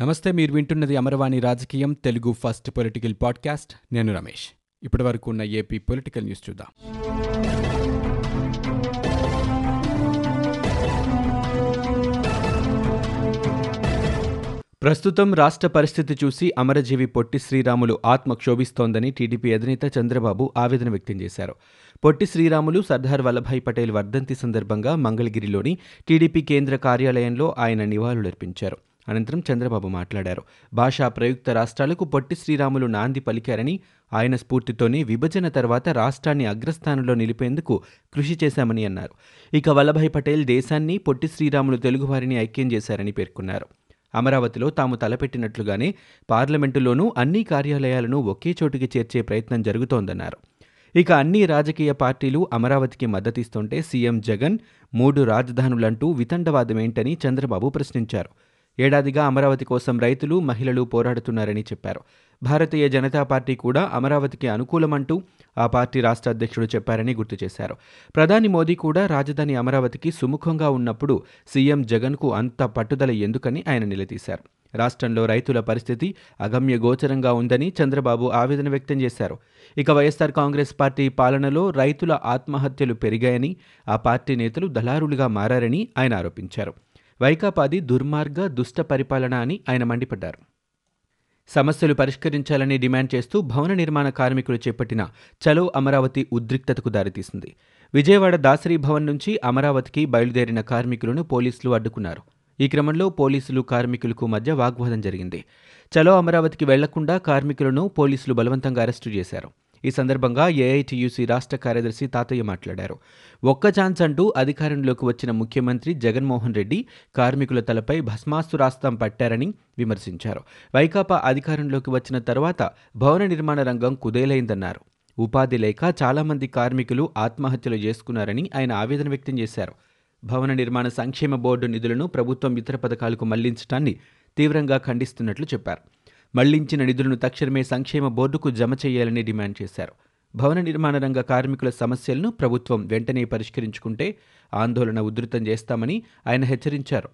నమస్తే మీరు వింటున్నది అమరవాణి రాజకీయం తెలుగు ఫస్ట్ పొలిటికల్ పాడ్కాస్ట్. నేను రమేష్. ఇప్పటి వరకు ఉన్న ఏపీ పొలిటికల్ న్యూస్ చూద్దాం. ప్రస్తుతం రాష్ట్ర పరిస్థితి చూసి అమరజీవి పొట్టి శ్రీరాములు ఆత్మ క్షోభిస్తోందని టీడీపీ అధినేత చంద్రబాబు ఆవేదన వ్యక్తం చేశారు. పొట్టి శ్రీరాములు సర్దార్ వల్లభాయ్ పటేల్ వర్ధంతి సందర్భంగా మంగళగిరిలోని టీడీపీ కేంద్ర కార్యాలయంలో ఆయన నివాళులర్పించారు. అనంతరం చంద్రబాబు మాట్లాడారు. భాషా ప్రయుక్త రాష్ట్రాలకు పొట్టి శ్రీరాములు నాంది పలికారని ఆయన స్ఫూర్తితోనే విభజన తర్వాత రాష్ట్రాన్ని అగ్రస్థానంలో నిలిపేందుకు కృషి చేశామని అన్నారు. ఇక వల్లభాయ్ పటేల్ దేశాన్ని పొట్టి శ్రీరాములు తెలుగువారిని ఐక్యం చేశారని పేర్కొన్నారు. అమరావతిలో తాము తలపెట్టినట్లుగానే పార్లమెంటులోనూ అన్ని కార్యాలయాలను ఒకే చోటుకి చేర్చే ప్రయత్నం జరుగుతోందన్నారు. ఇక అన్ని రాజకీయ పార్టీలు అమరావతికి మద్దతిస్తుంటే సీఎం జగన్ మూడు రాజధానులంటూ వితండవాదమేంటని చంద్రబాబు ప్రశ్నించారు. ఏడాదిగా అమరావతి కోసం రైతులు మహిళలు పోరాడుతున్నారని చెప్పారు. భారతీయ జనతా పార్టీ కూడా అమరావతికి అనుకూలమంటూ ఆ పార్టీ రాష్ట్ర అధ్యక్షుడు చెప్పారని గుర్తు చేశారు. ప్రధాని మోదీ కూడా రాజధాని అమరావతికి సుముఖంగా ఉన్నప్పుడు సీఎం జగన్కు అంత పట్టుదల ఎందుకని ఆయన నిలదీశారు. రాష్ట్రంలో రైతుల పరిస్థితి అగమ్య గోచరంగా ఉందని చంద్రబాబు ఆవేదన వ్యక్తం చేశారు. ఇక వైఎస్సార్ కాంగ్రెస్ పార్టీ పాలనలో రైతుల ఆత్మహత్యలు పెరిగాయని ఆ పార్టీ నేతలు దళారులుగా మారారని ఆయన ఆరోపించారు. వైకాపాది దుర్మార్గ దుష్ట పరిపాలన అని ఆయన మండిపడ్డారు. సమస్యలు పరిష్కరించాలని డిమాండ్ చేస్తూ భవన నిర్మాణ కార్మికులు చేపట్టిన చలో అమరావతి ఉద్రిక్తతకు దారితీసింది. విజయవాడ దాసరి భవన్ నుంచి అమరావతికి బయలుదేరిన కార్మికులను పోలీసులు అడ్డుకున్నారు. ఈ క్రమంలో పోలీసులు కార్మికులకు మధ్య వాగ్వాదం జరిగింది. చలో అమరావతికి వెళ్ళకుండా కార్మికులను పోలీసులు బలవంతంగా అరెస్టు చేశారు. ఈ సందర్భంగా ఏఐటీయూసీ రాష్ట్ర కార్యదర్శి తాతయ్య మాట్లాడారు. ఒక్క ఛాన్స్ అంటూ అధికారంలోకి వచ్చిన ముఖ్యమంత్రి జగన్మోహన్ రెడ్డి కార్మికుల తలపై భస్మాస్తు రాస్తాం పట్టారని విమర్శించారు. వైకాపా అధికారంలోకి వచ్చిన తర్వాత భవన నిర్మాణ రంగం కుదేలైందన్నారు. ఉపాధి లేక చాలామంది కార్మికులు ఆత్మహత్యలు చేసుకున్నారని ఆయన ఆవేదన వ్యక్తం చేశారు. భవన నిర్మాణ సంక్షేమ బోర్డు నిధులను ప్రభుత్వం ఇతర పథకాలకు మళ్ళించడాన్ని తీవ్రంగా ఖండిస్తున్నట్లు చెప్పారు. మళ్ళించిన నిధులను తక్షణమే సంక్షేమ బోర్డుకు జమ చేయాలని డిమాండ్ చేశారు. భవన నిర్మాణ రంగ కార్మికుల సమస్యలను ప్రభుత్వం వెంటనే పరిష్కరించుకుంటే ఆందోళన ఉధృతం చేస్తామని ఆయన హెచ్చరించారు.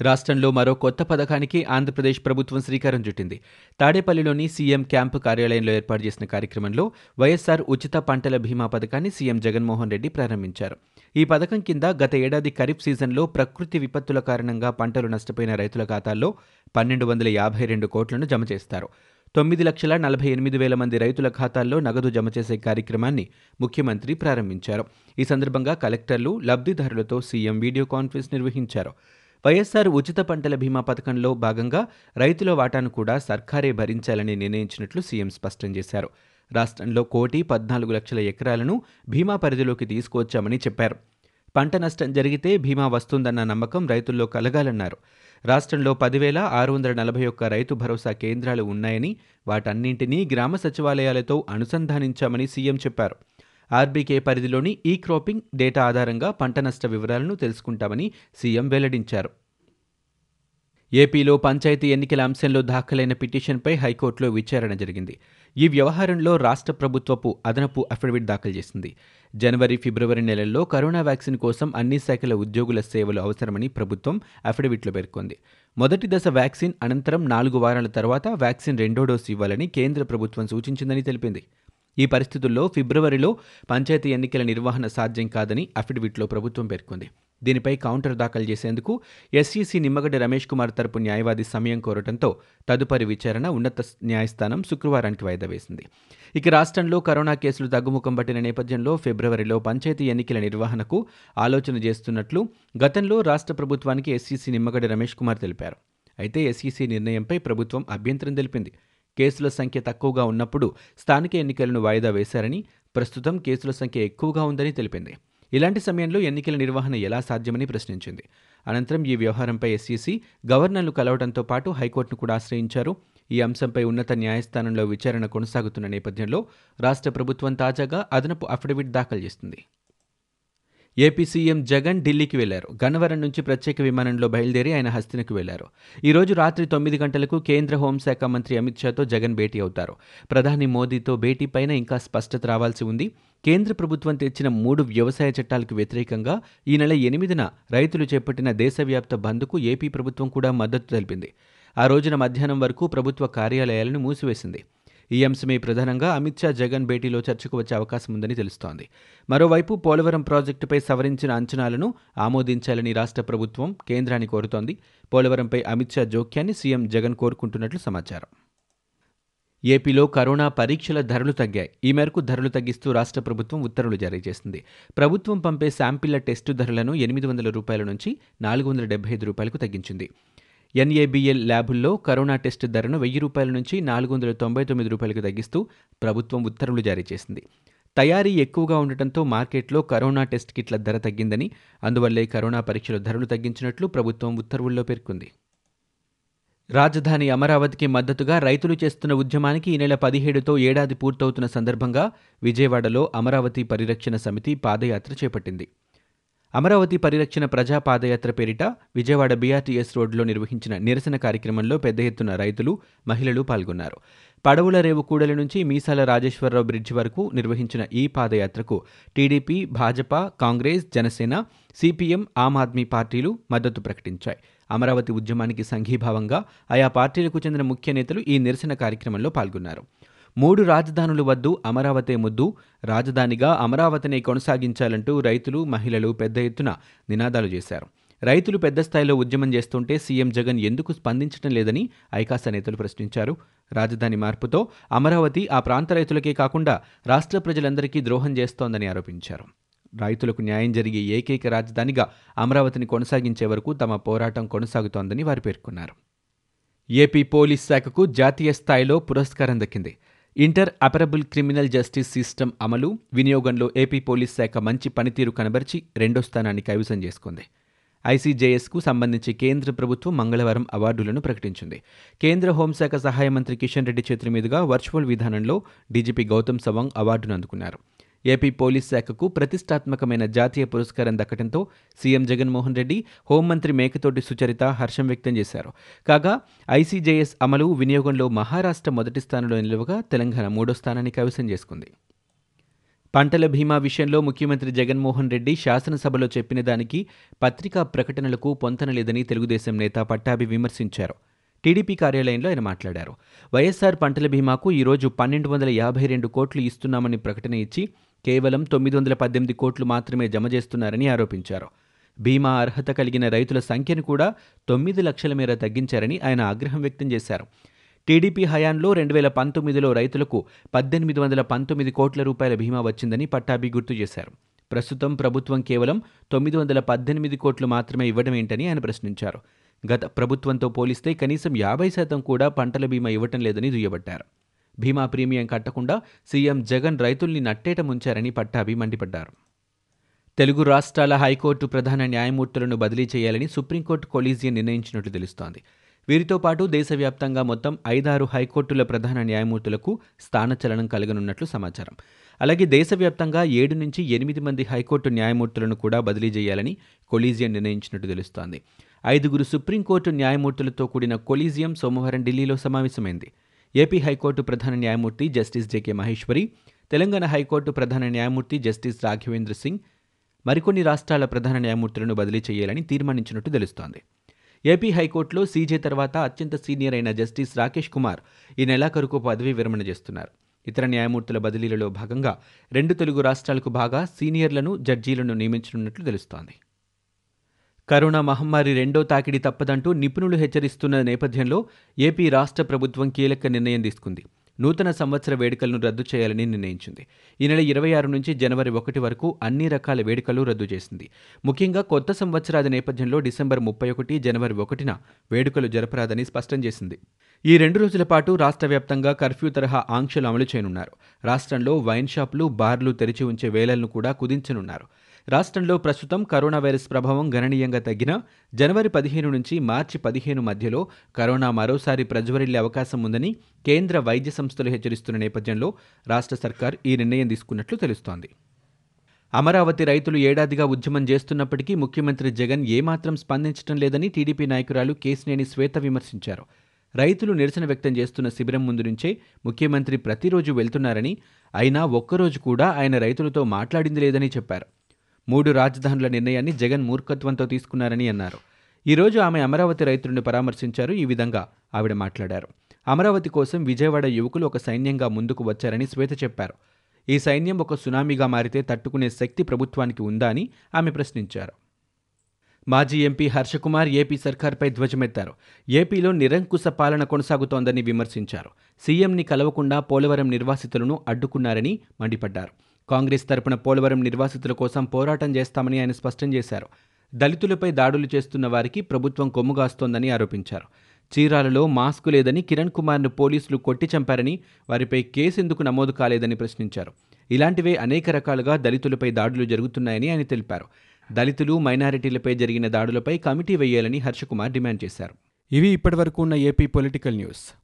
రాష్ట్రంలో మరో కొత్త పథకానికి ఆంధ్రప్రదేశ్ ప్రభుత్వం శ్రీకారం చుట్టింది. తాడేపల్లిలోని సీఎం క్యాంపు కార్యాలయంలో ఏర్పాటు చేసిన కార్యక్రమంలో వైఎస్సార్ ఉచిత పంటల బీమా పథకాన్ని సీఎం జగన్మోహన్ రెడ్డి ప్రారంభించారు. ఈ పథకం కింద గత ఏడాది ఖరీఫ్ సీజన్లో ప్రకృతి విపత్తుల కారణంగా పంటలు నష్టపోయిన రైతుల ఖాతాల్లో పన్నెండు వందల యాభై రెండు కోట్లను జమ చేస్తారు. తొమ్మిది లక్షల నలభై ఎనిమిది వేల మంది రైతుల ఖాతాల్లో నగదు జమ చేసే కార్యక్రమాన్ని ముఖ్యమంత్రి ప్రారంభించారు. ఈ సందర్భంగా కలెక్టర్లు లబ్ధిదారులతో సీఎం వీడియో కాన్ఫరెన్స్ నిర్వహించారు. వైఎస్సార్ ఉచిత పంటల బీమా పథకంలో భాగంగా రైతుల వాటాను కూడా సర్కారే భరించాలని నిర్ణయించినట్లు సీఎం స్పష్టం చేశారు. రాష్ట్రంలో కోటి పద్నాలుగు లక్షల ఎకరాలను భీమా పరిధిలోకి తీసుకువచ్చామని చెప్పారు. పంట నష్టం జరిగితే భీమా వస్తుందన్న నమ్మకం రైతుల్లో కలగాలన్నారు. రాష్ట్రంలో పదివేల ఆరు వందల నలభై ఒక్క రైతు భరోసా కేంద్రాలు ఉన్నాయని వాటన్నింటినీ గ్రామ సచివాలయాలతో అనుసంధానించామని సీఎం చెప్పారు. ఆర్బీకే పరిధిలోని ఈ క్రాపింగ్ డేటా ఆధారంగా పంట నష్ట వివరాలను తెలుసుకుంటామని సీఎం వెల్లడించారు. ఏపీలో పంచాయతీ ఎన్నికల అంశంలో దాఖలైన పిటిషన్పై హైకోర్టులో విచారణ జరిగింది. ఈ వ్యవహారంలో రాష్ట్ర ప్రభుత్వపు అదనపు అఫిడవిట్ దాఖలు చేసింది. జనవరి ఫిబ్రవరి నెలల్లో కరోనా వ్యాక్సిన్ కోసం అన్ని శాఖల ఉద్యోగుల సేవలు అవసరమని ప్రభుత్వం అఫిడవిట్లో పేర్కొంది. మొదటి దశ వ్యాక్సిన్ అనంతరం నాలుగు వారాల తర్వాత వ్యాక్సిన్ రెండో డోసు ఇవ్వాలని కేంద్ర ప్రభుత్వం సూచించిందని తెలిపింది. ఈ పరిస్థితుల్లో ఫిబ్రవరిలో పంచాయతీ ఎన్నికల నిర్వహణ సాధ్యం కాదని అఫిడవిట్లో ప్రభుత్వం పేర్కొంది. దీనిపై కౌంటర్ దాఖలు చేసేందుకు ఎస్ఈసీ నిమ్మగడ్డ రమేష్ కుమార్ తరపు న్యాయవాది సమయం కోరటంతో తదుపరి విచారణ ఉన్నత న్యాయస్థానం శుక్రవారానికి వాయిదా వేసింది. ఇక రాష్ట్రంలో కరోనా కేసులు తగ్గుముఖం పట్టిన నేపథ్యంలో ఫిబ్రవరిలో పంచాయతీ ఎన్నికల నిర్వహణకు ఆలోచన చేస్తున్నట్లు గతంలో రాష్ట్ర ప్రభుత్వానికి ఎస్ఈసీ నిమ్మగడ్డ రమేష్ కుమార్ తెలిపారు. అయితే ఎస్ఈసీ నిర్ణయంపై ప్రభుత్వం అభ్యంతరం తెలిపింది. కేసుల సంఖ్య తక్కువగా ఉన్నప్పుడు స్థానిక ఎన్నికలను వాయిదా వేశారని ప్రస్తుతం కేసుల సంఖ్య ఎక్కువగా ఉందని తెలిపింది. ఇలాంటి సమయంలో ఎన్నికల నిర్వహణ ఎలా సాధ్యమని ప్రశ్నించింది. అనంతరం ఈ వ్యవహారంపై ఎస్ఈసీ గవర్నర్ను కలవడంతో పాటు హైకోర్టును కూడా ఆశ్రయించారు. ఈ అంశంపై ఉన్నత న్యాయస్థానంలో విచారణ కొనసాగుతున్న నేపథ్యంలో రాష్ట్ర ప్రభుత్వం తాజాగా అదనపు అఫిడవిట్ దాఖలు చేస్తుంది. ఏపీ సీఎం జగన్ ఢిల్లీకి వెళ్ళారు. గన్నవరం నుంచి ప్రత్యేక విమానంలో బయలుదేరి ఆయన హస్తినకు వెళ్ళారు. ఈ రోజు రాత్రి తొమ్మిది గంటలకు కేంద్ర హోంశాఖ మంత్రి అమిత్ షాతో జగన్ భేటీ అవుతారు. ప్రధాని మోదీతో భేటీ పైన ఇంకా స్పష్టత రావాల్సి ఉంది. కేంద్ర ప్రభుత్వం తెచ్చిన మూడు వ్యవసాయ చట్టాలకు వ్యతిరేకంగా ఈ నెల ఎనిమిదిన రైతులు చేపట్టిన దేశవ్యాప్త బంద్కు ఏపీ ప్రభుత్వం కూడా మద్దతు తెలిపింది. ఆ రోజున మధ్యాహ్నం వరకు ప్రభుత్వ కార్యాలయాలను మూసివేసింది. ఈ అంశమే ప్రధానంగా. అమిత్ షా జగన్ భేటీలో చర్చకు వచ్చే అవకాశం ఉందని తెలుస్తోంది. మరోవైపు పోలవరం ప్రాజెక్టుపై సవరించిన అంచనాలను ఆమోదించాలని రాష్ట్ర ప్రభుత్వం కేంద్రాన్ని కోరుతోంది. పోలవరంపై అమిత్ షా జోక్యాన్ని సీఎం జగన్ కోరుకుంటున్నట్లు సమాచారం. ఏపీలో కరోనా పరీక్షల ధరలు తగ్గాయి. ఈ మేరకు ధరలు తగ్గిస్తూ రాష్ట్ర ప్రభుత్వం ఉత్తర్వులు జారీ చేసింది. ప్రభుత్వం పంపే శాంపిళ్ళ టెస్టు ధరలను ఎనిమిది వందల రూపాయల నుంచి నాలుగు వందల డెబ్బై ఐదు రూపాయలకు తగ్గించింది. ఎన్ఏబిఎల్ ల్యాబుల్లో కరోనా టెస్ట్ ధరను వెయ్యి రూపాయల నుంచి నాలుగు వందల తొంభై తొమ్మిది రూపాయలకు తగ్గిస్తూ ప్రభుత్వం ఉత్తర్వులు జారీ చేసింది. తయారీ ఎక్కువగా ఉండటంతో మార్కెట్లో కరోనా టెస్ట్ కిట్ల ధర తగ్గిందని అందువల్లే కరోనా పరీక్షల ధరలు తగ్గించినట్లు ప్రభుత్వం ఉత్తర్వుల్లో పేర్కొంది. రాజధాని అమరావతికి మద్దతుగా రైతులు చేస్తున్న ఉద్యమానికి ఈ నెల పదిహేడుతో ఏడాది పూర్తవుతున్న సందర్భంగా విజయవాడలో అమరావతి పరిరక్షణ సమితి పాదయాత్ర చేపట్టింది. అమరావతి పరిరక్షణ ప్రజా పాదయాత్ర పేరిట విజయవాడ బీఆర్టీఎస్ రోడ్లో నిర్వహించిన నిరసన కార్యక్రమంలో పెద్ద ఎత్తున రైతులు మహిళలు పాల్గొన్నారు. పడవుల రేవు కూడల నుంచి మీసాల రాజేశ్వరరావు బ్రిడ్జి వరకు నిర్వహించిన ఈ పాదయాత్రకు టీడీపీ భాజపా కాంగ్రెస్ జనసేన సిపిఎం ఆమ్ ఆద్మీ పార్టీలు మద్దతు ప్రకటించాయి. అమరావతి ఉద్యమానికి సంఘీభావంగా ఆయా పార్టీలకు చెందిన ముఖ్య నేతలు ఈ నిరసన కార్యక్రమంలో పాల్గొన్నారు. మూడు రాజధానులు వద్దు అమరావతే ముద్దు. రాజధానిగా అమరావతిని కొనసాగించాలంటూ రైతులు మహిళలు పెద్ద ఎత్తున నినాదాలు చేశారు. రైతులు పెద్ద స్థాయిలో ఉద్యమం చేస్తుంటే సీఎం జగన్ ఎందుకు స్పందించడం లేదని ఐకాస నేతలు ప్రశ్నించారు. రాజధాని మార్పుతో అమరావతి ఆ ప్రాంత రైతులకే కాకుండా రాష్ట్ర ప్రజలందరికీ ద్రోహం చేస్తోందని ఆరోపించారు. రైతులకు న్యాయం జరిగే ఏకైక రాజధానిగా అమరావతిని కొనసాగించే వరకు తమ పోరాటం కొనసాగుతోందని వారు పేర్కొన్నారు. ఏపీ పోలీస్ శాఖకు జాతీయ స్థాయిలో పురస్కారం దక్కింది. Interoperable criminal justice system అమలు వినియోగంలో ఏపీ పోలీస్ శాఖ మంచి పనితీరు కనబర్చి రెండో స్థానాన్ని కైవసం చేసుకుంది. ఐసీజేఎస్కు సంబంధించి కేంద్ర ప్రభుత్వం మంగళవారం అవార్డులను ప్రకటించింది. కేంద్ర హోంశాఖ సహాయ మంత్రి కిషన్ రెడ్డి చేతుల మీదుగా వర్చువల్ విధానంలో డీజీపీ గౌతమ్ సవాంగ్ అవార్డును అందుకున్నారు. ఏపీ పోలీస్ శాఖకు ప్రతిష్టాత్మకమైన జాతీయ పురస్కారం దక్కడంతో సీఎం జగన్మోహన్ రెడ్డి హోంమంత్రి మేకతోటి సుచరిత హర్షం వ్యక్తం చేశారు. కాగా ఐసీజేఎస్ అమలు వినియోగంలో మహారాష్ట్ర మొదటి స్థానంలో నిలువగా తెలంగాణ మూడో స్థానాన్ని కైవసం చేసుకుంది. పంటల బీమా విషయంలో ముఖ్యమంత్రి జగన్మోహన్ రెడ్డి శాసనసభలో చెప్పిన దానికి పత్రికా ప్రకటనలకు పొంతన లేదని తెలుగుదేశం నేత పట్టాభి విమర్శించారు. టీడీపీ కార్యాలయంలో ఆయన మాట్లాడారు. వైఎస్సార్ పంటల బీమాకు ఈరోజు పన్నెండు వందల యాభై రెండు కోట్లు ఇస్తున్నామని ప్రకటన ఇచ్చి కేవలం తొమ్మిది వందల పద్దెనిమిది కోట్లు మాత్రమే జమ చేస్తున్నారని ఆరోపించారు. బీమా అర్హత కలిగిన రైతుల సంఖ్యను కూడా తొమ్మిది లక్షల మేర తగ్గించారని ఆయన ఆగ్రహం వ్యక్తం చేశారు. టీడీపీ హయాంలో రెండు వేల పంతొమ్మిదిలో రైతులకు పద్దెనిమిది వందల పంతొమ్మిది కోట్ల రూపాయల బీమా వచ్చిందని పట్టాభి గుర్తు చేశారు. ప్రస్తుతం ప్రభుత్వం కేవలం తొమ్మిది వందల పద్దెనిమిది కోట్లు మాత్రమే ఇవ్వడం ఏంటని ఆయన ప్రశ్నించారు. గత ప్రభుత్వంతో పోలిస్తే కనీసం యాభై శాతం కూడా పంటల బీమా ఇవ్వటం లేదని దుయ్యబట్టారు. బీమా ప్రీమియం కట్టకుండా సీఎం జగన్ రైతుల్ని నట్టేట ముంచారని పట్టాభి మండిపడ్డారు. తెలుగు రాష్ట్రాల హైకోర్టు ప్రధాన న్యాయమూర్తులను బదిలీ చేయాలని సుప్రీంకోర్టు కొలీజియన్ నిర్ణయించినట్లు తెలుస్తోంది. వీరితో పాటు దేశవ్యాప్తంగా మొత్తం ఐదారు హైకోర్టుల ప్రధాన న్యాయమూర్తులకు స్థానచలనం కలగనున్నట్లు సమాచారం. అలాగే దేశవ్యాప్తంగా ఏడు నుంచి ఎనిమిది మంది హైకోర్టు న్యాయమూర్తులను కూడా బదిలీ చేయాలని కొలీజియం నిర్ణయించినట్టు తెలుస్తోంది. ఐదుగురు సుప్రీంకోర్టు న్యాయమూర్తులతో కూడిన కొలీజియం సోమవారం ఢిల్లీలో సమావేశమైంది. ఏపీ హైకోర్టు ప్రధాన న్యాయమూర్తి justice J K Maheshwari Telangana high court ప్రధాన న్యాయమూర్తి జస్టిస్ రాఘవేంద్ర సింగ్ మరికొన్ని రాష్ట్రాల ప్రధాన న్యాయమూర్తులను బదిలీ చేయాలని తీర్మానించినట్టు తెలుస్తోంది. ఏపీ హైకోర్టులో సీజే తర్వాత అత్యంత సీనియర్ అయిన జస్టిస్ రాకేష్ కుమార్ ఈ నెలాఖరుకు పదవీ విరమణ చేస్తున్నారు. ఇతర న్యాయమూర్తుల బదిలీలలో భాగంగా రెండు తెలుగు రాష్ట్రాలకు బాగా సీనియర్లను జడ్జీలను నియమించనున్నట్లు తెలుస్తోంది. కరోనా మహమ్మారి రెండో తాకిడి తప్పదంటూ నిపుణులు హెచ్చరిస్తున్న నేపథ్యంలో ఏపీ రాష్ట్ర ప్రభుత్వం కీలక నిర్ణయం తీసుకుంది. నూతన సంవత్సర వేడుకలను రద్దు చేయాలని నిర్ణయించింది. ఈ నెల ఇరవై ఆరు నుంచి జనవరి ఒకటి వరకు అన్ని రకాల వేడుకలు రద్దు చేసింది. ముఖ్యంగా కొత్త సంవత్సరాది నేపథ్యంలో డిసెంబర్ ముప్పై ఒకటి జనవరి ఒకటిన వేడుకలు జరపరాదని స్పష్టం చేసింది. ఈ రెండు రోజుల పాటు రాష్ట్ర వ్యాప్తంగా కర్ఫ్యూ తరహా ఆంక్షలు అమలు చేయనున్నారు. రాష్ట్రంలో వైన్ షాపులు బార్లు తెరిచి ఉంచే వేళలను కూడా కుదించనున్నారు. రాష్ట్రంలో ప్రస్తుతం కరోనా వైరస్ ప్రభావం గణనీయంగా తగ్గినా జనవరి పదిహేను నుంచి మార్చి పదిహేను మధ్యలో కరోనా మరోసారి ప్రజ్వరిల్లే అవకాశం ఉందని కేంద్ర వైద్య సంస్థలు హెచ్చరిస్తున్న నేపథ్యంలో రాష్ట్ర సర్కార్ ఈ నిర్ణయం తీసుకున్నట్లు తెలుస్తోంది. అమరావతి రైతులు ఏడాదిగా ఉద్యమం చేస్తున్నప్పటికీ ముఖ్యమంత్రి జగన్ ఏమాత్రం స్పందించడం లేదని టీడీపీ నాయకురాలు కేసినేని శ్వేత విమర్శించారు. రైతులు నిరసన వ్యక్తం చేస్తున్న శిబిరం ముందు నుంచే ముఖ్యమంత్రి ప్రతిరోజు వెళ్తున్నారని అయినా ఒక్కరోజు కూడా ఆయన రైతులతో మాట్లాడింది లేదని చెప్పారు. మూడు రాజధానుల నిర్ణయాన్ని జగన్ మూర్ఖత్వంతో తీసుకున్నారని అన్నారు. ఈరోజు ఆమె అమరావతి రైతులను పరామర్శించారు. ఈ విధంగా ఆవిడ మాట్లాడారు. అమరావతి కోసం విజయవాడ యువకులు ఒక సైన్యంగా ముందుకు వచ్చారని శ్వేత చెప్పారు. ఈ సైన్యం ఒక సునామీగా మారితే తట్టుకునే శక్తి ప్రభుత్వానికి ఉందా అని ఆమె ప్రశ్నించారు. మాజీ ఎంపీ హర్షకుమార్ ఏపీ సర్కార్పై ధ్వజమెత్తారు. ఏపీలో నిరంకుశ పాలన కొనసాగుతోందని విమర్శించారు. సీఎంని కలవకుండా పోలవరం నిర్వాసితులను అడ్డుకున్నారని మండిపడ్డారు. కాంగ్రెస్ తరపున పోలవరం నిర్వాసితుల కోసం పోరాటం చేస్తామని ఆయన స్పష్టం చేశారు. దళితులపై దాడులు చేస్తున్న వారికి ప్రభుత్వం కొమ్ముగాస్తోందని ఆరోపించారు. చీరాలలో మాస్కు లేదని కిరణ్ కుమార్ను పోలీసులు కొట్టి చంపారని వారిపై కేసు ఎందుకు నమోదు కాలేదని ప్రశ్నించారు. ఇలాంటివే అనేక రకాలుగా దళితులపై దాడులు జరుగుతున్నాయని ఆయన తెలిపారు. దళితులు మైనారిటీలపై జరిగిన దాడులపై కమిటీ వేయాలని హర్షకుమార్ డిమాండ్ చేశారు. ఇవి ఇప్పటివరకు ఉన్న ఏపీ పొలిటికల్ న్యూస్.